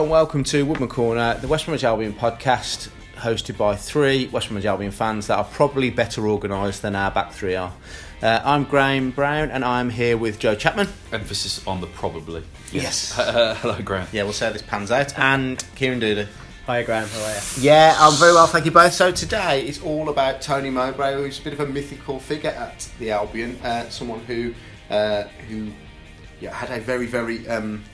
Hello and welcome to Woodman Corner, the West Bromwich Albion podcast, hosted by three West Bromwich Albion fans that are probably better organised than our back three are. Uh, I'm Graham Brown and I'm here with Joe Chapman. Emphasis on the probably. Yes. Uh, hello, Graham. Yeah, we'll see how this pans out. And Kieran Duda. Hi Graham, how are you? Yeah, I'm very well, thank you both. So today it's all about Tony Mowbray, who's a bit of a mythical figure at the Albion, uh, someone who uh, who yeah, had a very very um,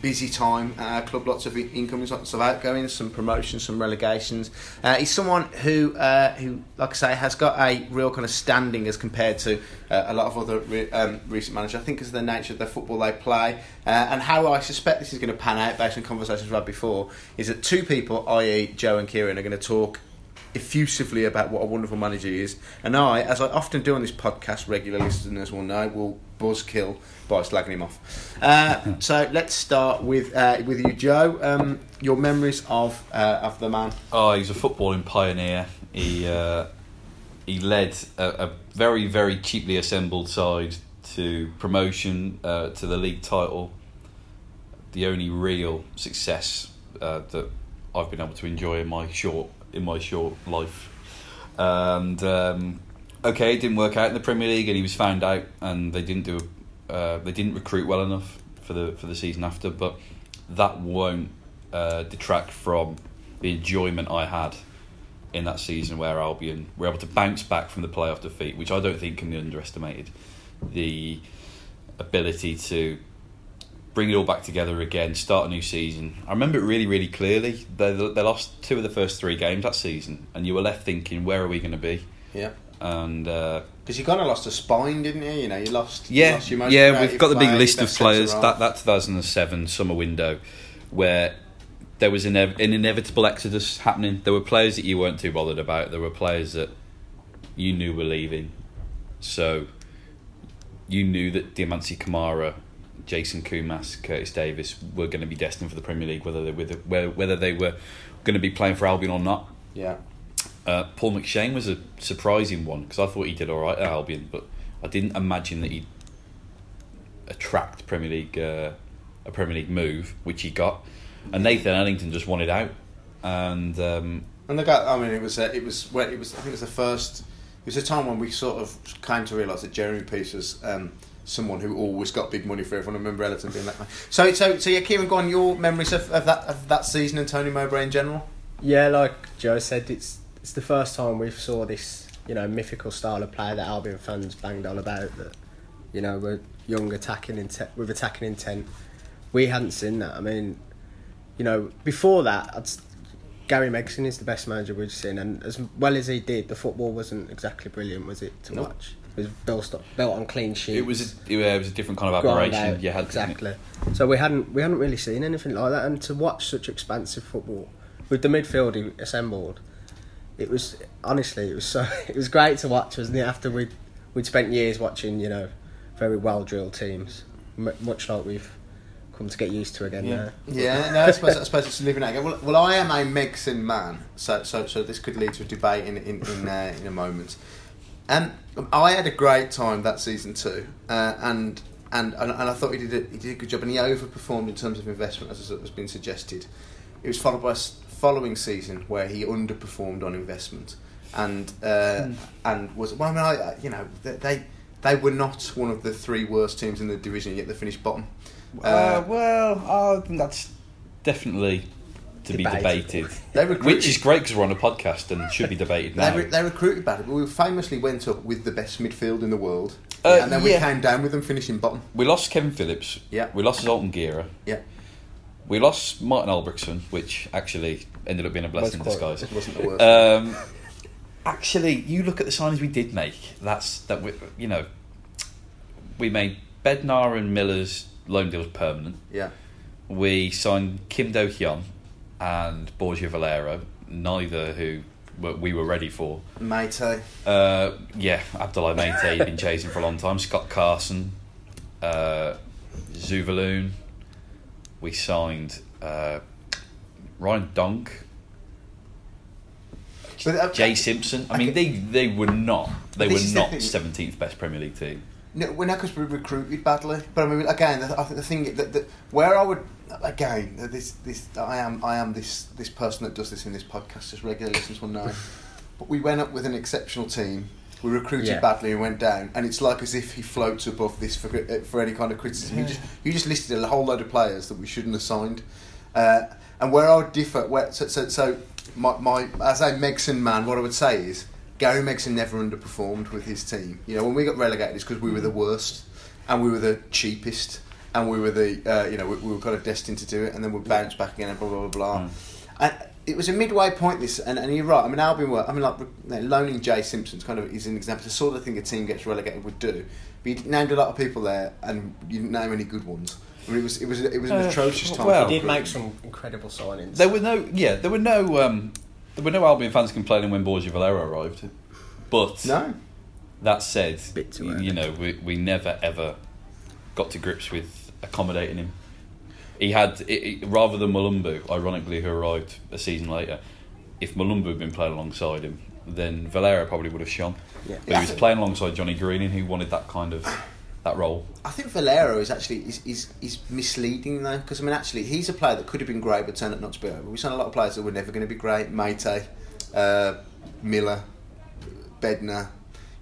busy time at our club, lots of incomings, lots of outgoings, some promotions, some relegations. Uh, he's someone who uh, who, like I say, has got a real kind of standing as compared to uh, a lot of other re- um, recent managers. I think because of the nature of the football they play uh, and how I suspect this is going to pan out based on conversations we've had before is that two people, i.e. Joe and Kieran, are going to talk effusively about what a wonderful manager he is. And I, as I often do on this podcast, regular listeners will know, will buzzkill by slagging him off. Uh, so let's start with uh, with you, Joe. Um, your memories of uh, of the man. Oh, he's a footballing pioneer. He uh, he led a, a very very cheaply assembled side to promotion uh, to the league title. The only real success uh, that I've been able to enjoy in my short in my short life. And um, okay, it didn't work out in the Premier League, and he was found out, and they didn't do uh, they didn't recruit well enough for the for the season after. But that won't uh, detract from the enjoyment I had in that season where Albion were able to bounce back from the playoff defeat, which I don't think can be underestimated. The ability to bring it all back together again, start a new season. I remember it really, really clearly. They, they lost two of the first three games that season, and you were left thinking, where are we going to be? Yeah. And uh, Because you kind of lost a spine, didn't you? You know, you lost. you yeah, lost your yeah, we've got the big list of players. That that 2007 summer window, where there was an, an inevitable exodus happening. There were players that you weren't too bothered about. There were players that you knew were leaving, so you knew that Diomansy Kamara, Jason Koumas, Curtis Davies were going to be destined for the Premier League, whether they whether whether they were going to be playing for Albion or not. Yeah. Uh, Paul McShane was a surprising one because I thought he did all right at Albion, but I didn't imagine that he'd attract Premier League uh, a Premier League move, which he got. And Nathan Ellington just wanted out, and um, And the guy, I mean, it was uh, it was when it was. I think it was the first. It was a time when we sort of came to realise that Jeremy Peace was um, someone who always got big money for everyone. I remember Ellington being that man. So, so, so yeah, Kieran, go on. Your memories of, of that of that season and Tony Mowbray in general. Yeah, like Joe said, it's it's the first time we saw this, you know, mythical style of play that Albion fans banged on about. That, you know, we're young attacking intent with attacking intent. We hadn't seen that. I mean, you know, before that, I'd, Gary Megson is the best manager we've seen, and as well as he did, the football wasn't exactly brilliant, was it to Nope. watch? It was built built on clean sheets. it was a, it was a different kind of operation. aberration. out, You had exactly. So we hadn't we hadn't really seen anything like that, and to watch such expansive football with the midfield he assembled, it was honestly it was so it was great to watch, wasn't it? After we we'd spent years watching, you know, very well drilled teams, m- much like we've come to get used to again now. Yeah, no, I suppose, I suppose it's living out again. Well, well, I am a Megson man, so so so this could lead to a debate in in in, uh, in a moment. Um, I had a great time that season too, uh, and, and and I thought he did a, he did a good job, and he overperformed in terms of investment, as has been suggested. It was followed by a following season where he underperformed on investment, and uh, and was well, I mean, I, you know, they- they they were not one of the three worst teams in the division, yet they finished bottom. Uh, well, I think that's definitely to be Debated. debated. They recruited- Which is great because we're on a podcast and should be debated now. They, re- they recruited badly, but we famously went up with the best midfield in the world, Uh, and then we came down with them finishing bottom. We lost Kevin Phillips. Yeah. We lost Zoltan Gera. Yeah, We lost Martin Albrechtsen, which actually ended up being a blessing in disguise. it wasn't the worst. Um, actually, you look at the signings we did make. That's that. We, you know, we made Bednar and Miller's loan deals permanent. yeah, We signed Kim Do-heon and Borja Valero, neither who we were ready for. mate. Uh, yeah, Abdoulaye Meite, you've been chasing for a long time. Scott Carson, uh, Zuiverloon. We signed uh, Ryan Donk, But, uh, Jay Simpson. I mean, they they were not they were not seventeenth best Premier League team. No, we're not because we recruited badly, but I mean, again, I think the thing that, that where I would again this this I am I am this this person that does this in this podcast, just regular listeners will know. but we went up with an exceptional team. We recruited Yeah. badly and went down, and it's like as if he floats above this for for any kind of criticism. You just you just listed a whole load of players that we shouldn't have signed, uh, and where I would differ, where so so, so my, my as a Megson man, what I would say is Gary Megson never underperformed with his team. You know, when we got relegated, it's because we were the worst, and we were the cheapest, and we were the uh, you know we, we were kind of destined to do it, and then we bounced back again, and blah blah blah blah. Mm. And it was a midway point. This, and, and you're right. I mean, Albion were. I mean, like you know, loaning Jay Simpson's kind of is an example. The sort of thing a team gets relegated would do. But you named a lot of people there, and you didn't name any good ones. I mean, it was it was it was an Uh, atrocious time. well- for He did make some incredible signings. There were no, yeah, there were no, um, there were no Albion fans complaining when Borja Valero arrived. But no. that said, too you know, we, we never ever got to grips with accommodating him. He had, it, it- rather than Mulumbu, ironically, who arrived a season later, if Mulumbu had been playing alongside him, then Valero probably would have shone. Yeah. But he was playing alongside Johnny Greening, who wanted that kind of that role. I think Valero is actually is, is, is misleading though because I mean actually he's a player that could have been great but turned out not to be. We've seen a lot of players that were never going to be great. Meite, uh, Miller, Bednar,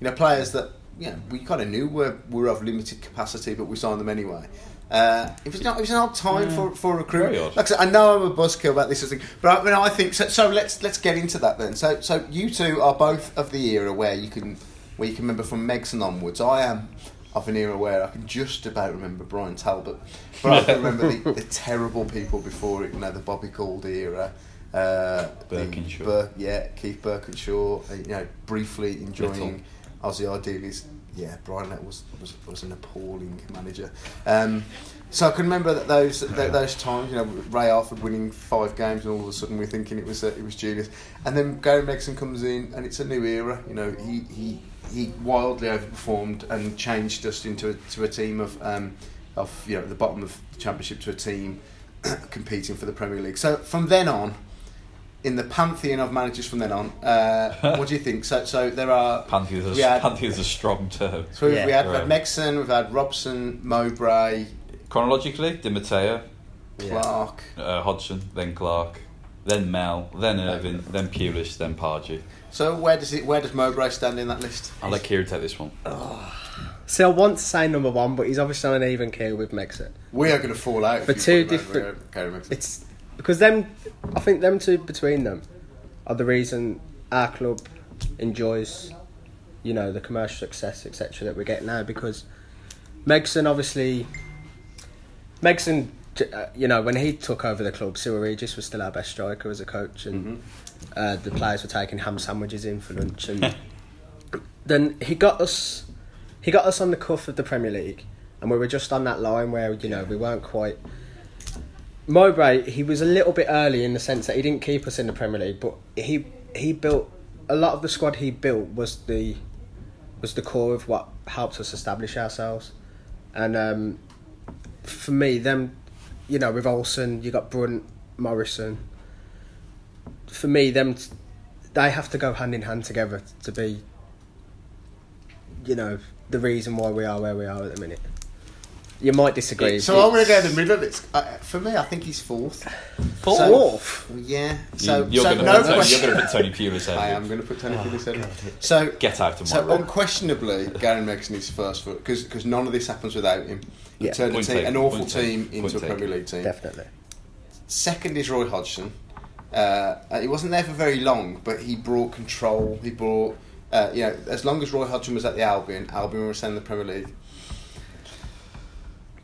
you know players that you know we kind of knew were were of limited capacity but we signed them anyway. Uh, it was not. It was an odd time for for recruitment. Like I, said, I know I'm a buzzkill about this sort of thing, but I, mean, I think so. So let's let's get into that then. So so you two are both of the era where you can where you can remember from Megson onwards. I am of an era where I can just about remember Brian Talbot, but I can remember the, the terrible people before it. You know, the Bobby Caldy era. Uh, Burkinshaw. Bur- yeah, Keith Burkinshaw. Uh, you know, briefly enjoying Little. Ossie Ardiles. Yeah, Brian Little was, was was an appalling manager. Um, so I can remember that those th- those times. You know, Ray Harford winning five games, and all of a sudden we're thinking it was uh, it was genius. And then Gary Megson comes in, and it's a new era. You know, he he he wildly overperformed and changed us into a, to a team of um, of you know at the bottom of the championship to a team competing for the Premier League. So from then on. In the pantheon of managers from then on, uh, what do you think? So, so there are Pantheon is We a, Pantheon is a strong term. so we've, Yeah. we had, Right. Megson, we've had Robson, Mowbray, Chronologically, Di Matteo, Yeah. Clarke. uh, Hodgson, then Clarke, then Mel, then Irvine, then Pulis, then Pardew. So where does it? Where does Mowbray stand in that list? I'll let Kieran take this one. See, I want to say number one, but he's obviously on an even keel with Megson. We are going to fall out. For two put Mowbray different- over Gary Megson. It's because them. I think them two between them are the reason our club enjoys, you know, the commercial success etc. that we get now. Because Megson obviously, Megson, uh, you know, when he took over the club, Cyril Regis was still our best striker as a coach, and uh, the players were taking ham sandwiches in for lunch, and then he got us, he got us on the cuff of the Premier League, and we were just on that line where you know we weren't quite. Mowbray, he was a little bit early in the sense that he didn't keep us in the Premier League, but he he built a lot of the squad he built was the was the core of what helped us establish ourselves, and um, for me, them, you know, with Olsson, you got Brunt, Morrison. For me, them, they have to go hand in hand together to be, you know, the reason why we are where we are at the minute. You might disagree. so I'm going to go in the middle. It's uh, for me. I think he's fourth. Fourth? So- yeah. So, you, are so going no to put, question. you're going to put Tony Pulis I am going to put Tony Pulis in. So Get out of my So room. unquestionably, Gary Megson is first for because none of this happens without him. He Yeah. turned team, an awful point team taken, into a Premier League team. Definitely. Second is Roy Hodgson. Uh, uh, he wasn't there for very long, but he brought control. He brought, uh, you know, as long as Roy Hodgson was at the Albion, Albion were in the Premier League.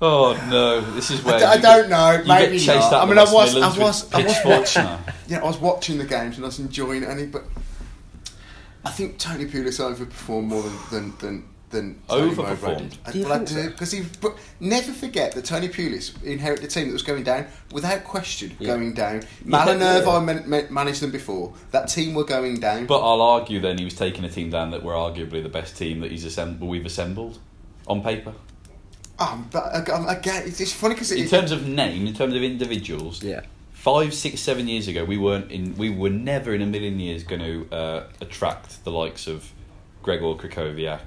Oh no, this is where I, d- I you don't get- know. you Maybe get chased not. out I mean, the I West was, I Midlands with was, I was pitchforks watching. now. Yeah, I was watching the games and I was enjoying it. And he, but I think Tony Pulis overperformed more than than than. than Tony Mowbray Overperformed? did. I- Do you well, I think so? because he. But never forget that Tony Pulis inherited a team that was going down without question, Yeah. going down. Yeah. Malinurve, man, man, managed them before. That team were going down. But I'll argue then he was taking a team down that were arguably the best team that he's assembled. We've assembled on paper. Um, but uh, again, it's, it's funny because In terms of name, in terms of individuals, Yeah. five, six, seven years ago, we weren't in. We were never in a million years going to uh, attract the likes of Grzegorz Krychowiak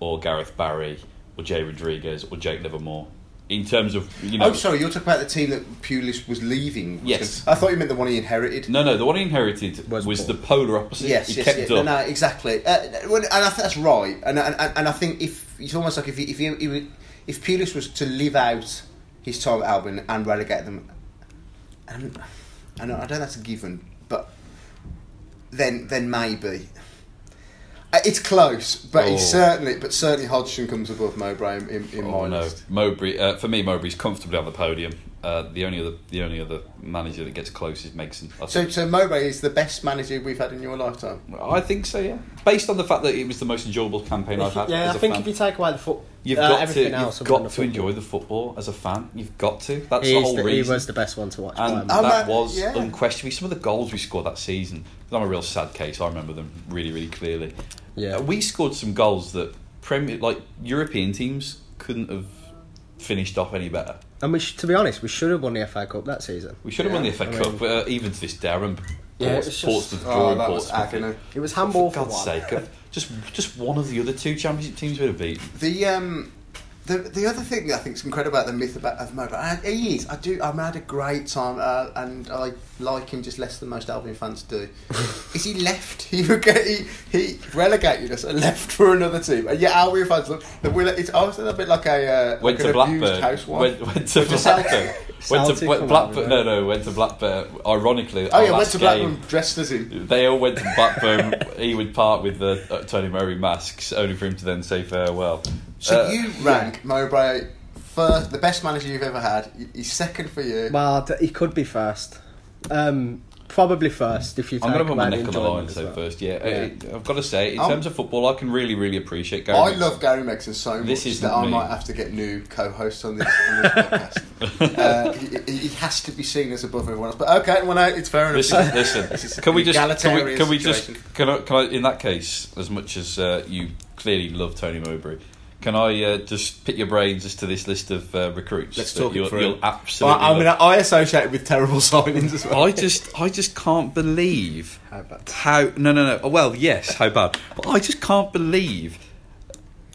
or Gareth Barry or Jay Rodriguez or Jake Livermore. In terms of you know, Oh, sorry, you're talking about the team that Pulis was leaving. was Yes. gonna- I thought you meant the one he inherited. no, no, the one he inherited Was was, poor. the polar opposite. Yes, he yes, kept yes. up. No, no, exactly. Uh, well, and I think that's right. And, and and and I think if it's almost like if he, if he, he would- if Pulis was to live out his time at Albion and relegate them, and and I don't know that's a given, but then then maybe. Uh, It's close, but Oh. it's certainly, but certainly Hodgson comes above Mowbray in, in, in Oh my no, list. Mowbray. Uh, for me, Mowbray's comfortably on the podium. Uh, the only other, the only other manager that gets close is Megson. I So, think. so Mowbray is the best manager we've had in your lifetime. I think so. Yeah, based on the fact that it was the most enjoyable campaign I've had. yeah, as I a think fan. if you take away the foot, You've uh, got to, everything you've else, other got than to the enjoy the football as a fan. You've got to. That's He, the is whole the, he reason. was the best one to watch. and by Oh, that man, was yeah. unquestionably some of the goals we scored that season. I'm a real sad case. I remember them really, really clearly. Yeah. Uh, we scored some goals that Premier, like European teams, couldn't have finished off any better. And we, sh- to be honest, we should have won the FA Cup that season. We should have won the Yeah, FA I Cup, mean- but uh, even to this day, I remember Yeah, Ports- it's just- Portsmouth Oh, drawing that was Portsmouth. agony. It was handball For for, God's one. sake, uh, just just one of the other two championship teams would have beaten. The um, the the other thing I think is incredible about the myth about of and he is. I do. I had a great time, uh, and I like him just less than most Albion fans do. is he left? He he, he relegated us and left for another team, and yet Albion fans look. The will it's also a bit like a uh, Went like to Blackburn. housewife. Went, went to Blackburn. went to went Blackburn. No, no, went to Blackburn. Ironically, oh yeah, went to game, Blackburn dressed as him. They all went to Blackburn. he would part with the uh, Tony Mowbray masks, only for him to then say farewell. So Uh, you rank Mowbray first, the best manager you've ever had. He's second for you. Well, he could be first. Um, probably first if you I'm going to put my away neck the on the line enjoyment and say well. first. Yeah, Yeah. Uh, I've got to say, in Um, terms of football, I can really, really appreciate Gary. I Megson. love Gary Megson so much This isn't that I might have to get new co-hosts on this, on this podcast. uh, he, he has to be seen as above everyone else. But okay, well, no, it's fair enough. Listen, This is listen. Can we just can we, egalitarian can we just can I, can I in that case, as much as uh, you clearly love Tony Mowbray, can I uh, just pick your brains as to this list of uh, recruits? Let's talk you'll. You'll absolutely. I, I mean. I associate with terrible signings as well. I just I just can't believe How bad. how no no no well yes how bad but I just can't believe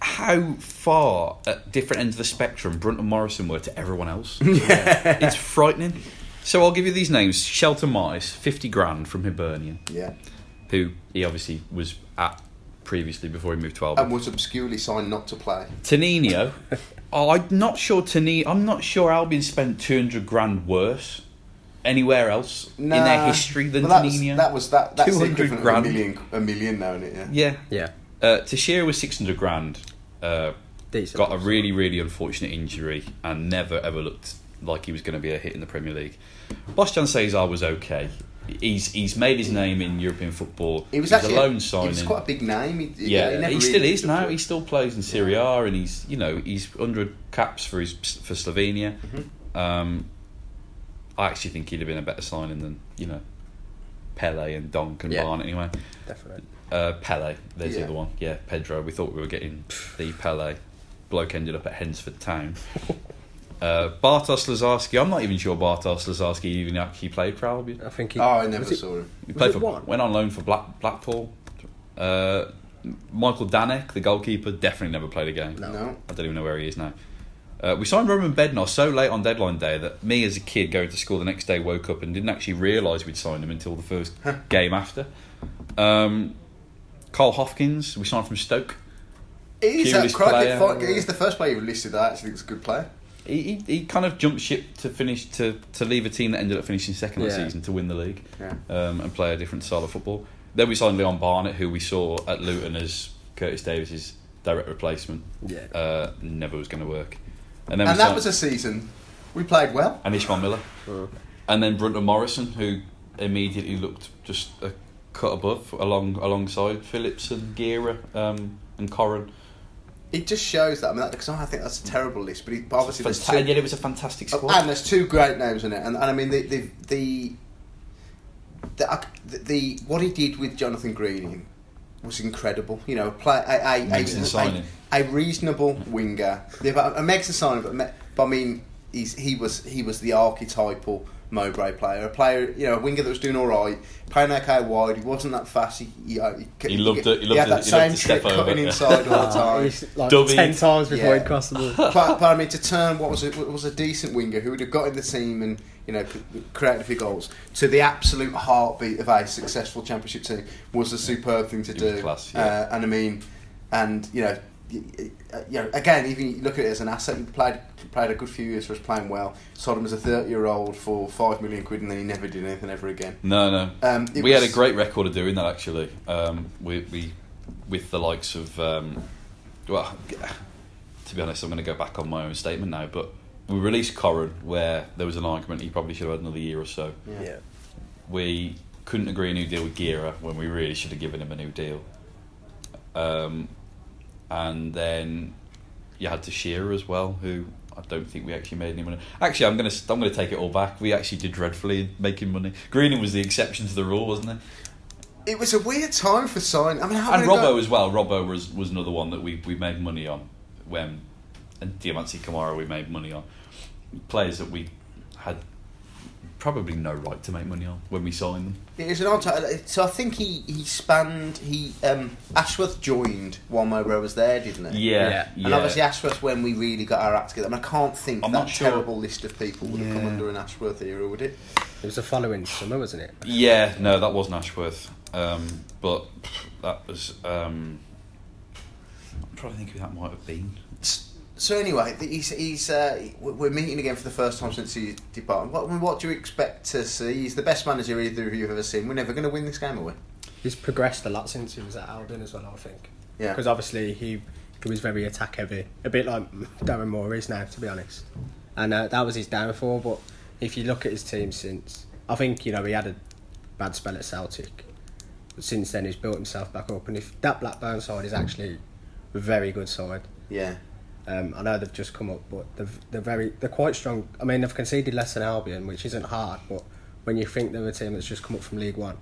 how far at different ends of the spectrum Brunt and Morrison were to everyone else. Yeah. It's frightening. So I'll give you these names: Shelton Martis, fifty grand from Hibernian, Yeah, who he obviously was at previously before he moved to Albion. and was obscurely signed not to play. Tininho, oh, I'm not sure. Tani, I'm not sure Albion spent two hundred grand worse anywhere else in their history than Well, that was, Tininho. that was that. That's 200 grand. a million, a million now, isn't it? Yeah. yeah, Yeah, Uh, Teixeira was 600 grand. Uh, decent. got a really, really unfortunate injury and never ever looked like he was going to be a hit in the Premier League. Bostjan Cesar was okay. He's he's made his name in European football. He was He's actually a loan He signing. was quite a big name. He, yeah, he, he, still is now. He still plays in Serie A, and he's you know he's 100 caps for his for Slovenia. Mm-hmm. Um, I actually think he'd have been a better signing than you know Pele and Donk and Yeah. Barnett anyway. definitely. Uh, Pele, there's the other one. Yeah, Pedro. We thought we were getting the Pele. Bloke ended up at Hensford Town. Uh, Bartosz Slusarski. I'm not even sure Bartosz Slusarski even actually played for Albion. I think he. Oh, I never was it- saw him. He played for one? went on loan for Black, Blackpool. Uh, Michael Danek, the goalkeeper, definitely never played a game. No. No. I don't even know where he is now. Uh, we signed Roman Bednar so late on deadline day that me as a kid going to school the next day woke up and didn't actually realise we'd signed him until the first game after. Um, Carl Hoefkens, we signed from Stoke. He's, a Curious player. fi- he's the first player you listed that I actually think is a good player. He, he, kind of jumped ship to finish to, to leave a team that ended up finishing second that Yeah. season to win the league Yeah. um, and play a different style of football. Then we signed Leon Barnett, who we saw at Luton as Curtis Davies's direct replacement. Yeah. Uh, never was going to work. And then we And that signed- was a season we played well. and Ishmael Miller, and then Brunton Morrison, who immediately looked just a cut above along alongside Phillips and Gera um, and Koren. It just shows that. I mean, because I think that's a terrible list, but, he, but obviously there's Fanta- two, yet it was a fantastic Oh, squad. and there's two great names in it. And, and I mean, the the the, the, uh, the, the what he did with Jonathan Greening was incredible. You know, play a a, a, Megson a, a reasonable winger. Yeah, but a Megson signing, but, but I mean, he's, he was he was the archetypal Mowbray player, a player you know a winger that was doing all right, playing okay wide. He wasn't that fast. He he, uh, He loved it- he loved had to- that he same trick over, cutting yeah. inside all the time. he's like Dubby. ten times before Yeah. he crossed the ball. but, but I mean, to turn what was a, what was a decent winger who would have got in the team and you know created a few goals to the absolute heartbeat of a successful championship team was a superb thing to It was do. class, yeah. uh, and I mean, and you know, y- y- you know, again, even you look at it as an asset. He played played a good few years for us, playing well. Sold him as a thirty year old for five million quid, and then he never did anything ever again. No, no. Um, it we had a great record of doing that actually. Um, we, we with the likes of um, well, to be honest, I'm going to go back on my own statement now, but we released Koren where there was an argument he probably should have had another year or so. Yeah. We couldn't agree a new deal with Gera when we really should have given him a new deal. Um, and then you had to Shearer as well, who I don't think we actually made any money. Actually, I'm gonna I'm gonna take it all back. We actually did dreadfully making money. Greening was the exception to the rule, wasn't it? It was a weird time for signing. I mean, And Robbo go- as well. Robbo was was another one that we we made money on when and Diomansy Kamara we made money on players that we had probably no right to make money on when we signed them. It was an odd time. So I think he, he spanned. He um, Ashworth joined while Mowbray was there, didn't he? Yeah, Yeah. And obviously Ashworth when we really got our act together. I, mean, I can't think I'm that not sure. terrible list of people would have come under an Ashworth era, would it? It was the following summer, wasn't it? Yeah, no, that wasn't Ashworth. Um, but that was. Um, I'm trying to think who that might have been. So anyway, he's, he's uh, we're meeting again for the first time since he departed. What, what do you expect to see? He's the best manager either of you have ever seen. We're never going to win this game, are we? He's progressed a lot since he was at Albion as well, I think. Yeah. Because obviously he he was very attack heavy, a bit like Darren Moore is now, to be honest. And uh, that was his downfall. But if you look at his team since, I think you know he had a bad spell at Celtic. But since then, he's built himself back up. And if that Blackburn side is actually a very good side. Yeah. Um, I know they've just come up, but they're, they're very they're quite strong. I mean, they've conceded less than Albion, which isn't hard. But when you think they're a team that's just come up from League One,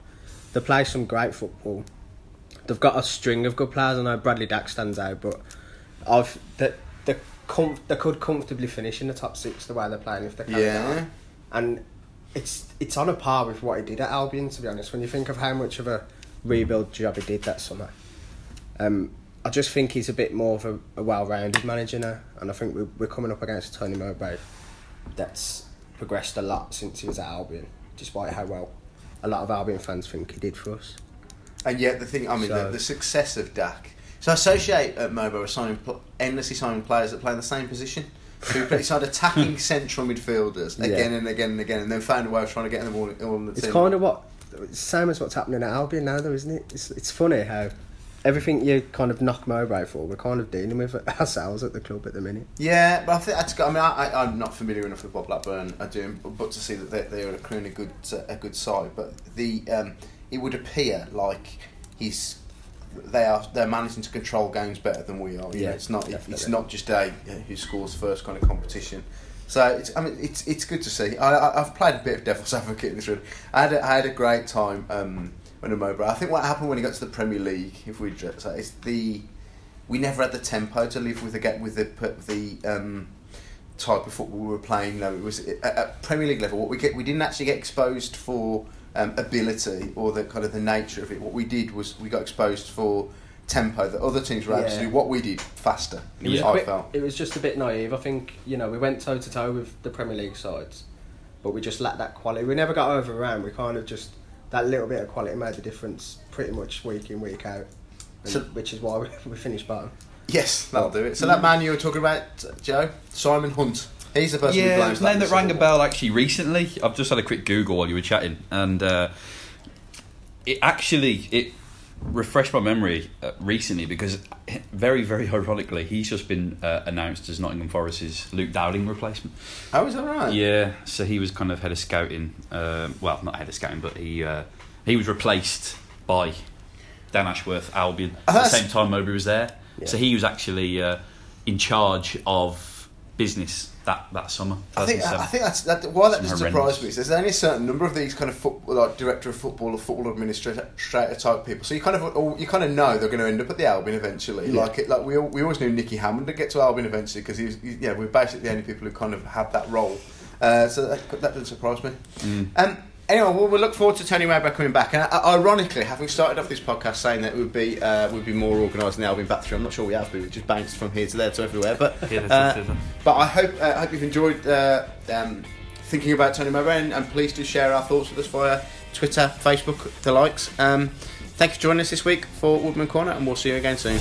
they play some great football. They've got a string of good players. I know Bradley Dack stands out, but I've they they, com- they could comfortably finish in the top six the way they're playing if they can. Yeah. and it's it's on a par with what he did at Albion. To be honest, when you think of how much of a rebuild job he did that summer, um, I just think he's a bit more of a, a well-rounded manager now, and I think we're, we're coming up against a Tony Mowbray that's progressed a lot since he was at Albion, despite how well a lot of Albion fans think he did for us. And yet the thing, I mean, So- the, the success of Dack. So I associate uh, Mowbray with signing endlessly signing players that play in the same position. So put- he attacking central midfielders again Yeah. and again and again, and then found a way of trying to get them all, all on the It's team. It's kind of what same as what's happening at Albion now, though, isn't it? It's it's funny how everything you kind of knock Mowbray for, we're kind of dealing with it ourselves at the club at the minute. Yeah, but I think that's. I mean, I, I, I'm not familiar enough with what Blackburn are doing, but, to see that they, they are accruing a good a good side. But the um, it would appear like he's they are they're managing to control games better than we are. You Yeah, know, it's not it's not just a who scores first kind of competition. So it's, I mean, it's it's good to see. I, I, I've played a bit of devil's advocate in this room. I had a, I had a great time um, under Mowbray. I think what happened when he got to the Premier League, if we so it's the we never had the tempo to live with the get with the the um, type of football we were playing. No, it was at, at Premier League level. What we get, we didn't actually get exposed for um, ability or the kind of the nature of it. What we did was we got exposed for tempo that other teams were able to do. What we did faster. It was, Yeah. bit- felt. it was just a bit naive. I think you know we went toe to toe with the Premier League sides, but we just lacked that quality. We never got overrun. We kind of just that little bit of quality made the difference pretty much week in week out, So- which is why we, we finished bottom. Yes, that'll do it. So that man you were talking about, Joe Simon Hunt. He's the person who Yeah, it blames was name that rang a bell actually recently. I've just had a quick Google while you were chatting, and uh, it actually it refreshed my memory uh, recently because very very ironically he's just been uh, announced as Nottingham Forest's Luke Dowling replacement. Oh, is that right? Yeah, so he was kind of head of scouting. Um, well, not head of scouting, but he uh, he was replaced by Dan Ashworth Albion Oh, at the same time Mowbray was there. Yeah. So he was actually uh, in charge of business that that summer. I think, I think that's that, why that doesn't surprise me. Is there's only a certain number of these kind of football, like director of football or football administrator type people. So you kind of you kind of know they're going to end up at the Albion eventually. Yeah. Like it, like we all, we always knew Nicky Hammond would get to Albion eventually because he's, he's yeah we're basically the only people who kind of have that role. Uh, so that, that doesn't surprise me. Mm. Um, anyway, well, we look forward to Tony Mowbray coming back. And uh, ironically, having started off this podcast saying that it would be uh, would be more organised the Albion back through. I'm not sure we have. We just bounced from here to there to everywhere. But uh, but I hope uh, I hope you've enjoyed uh, um, thinking about Tony Mowbray, and, and please do share our thoughts with us via Twitter, Facebook, the likes. Um, thank you for joining us this week for Woodman Corner, and we'll see you again soon.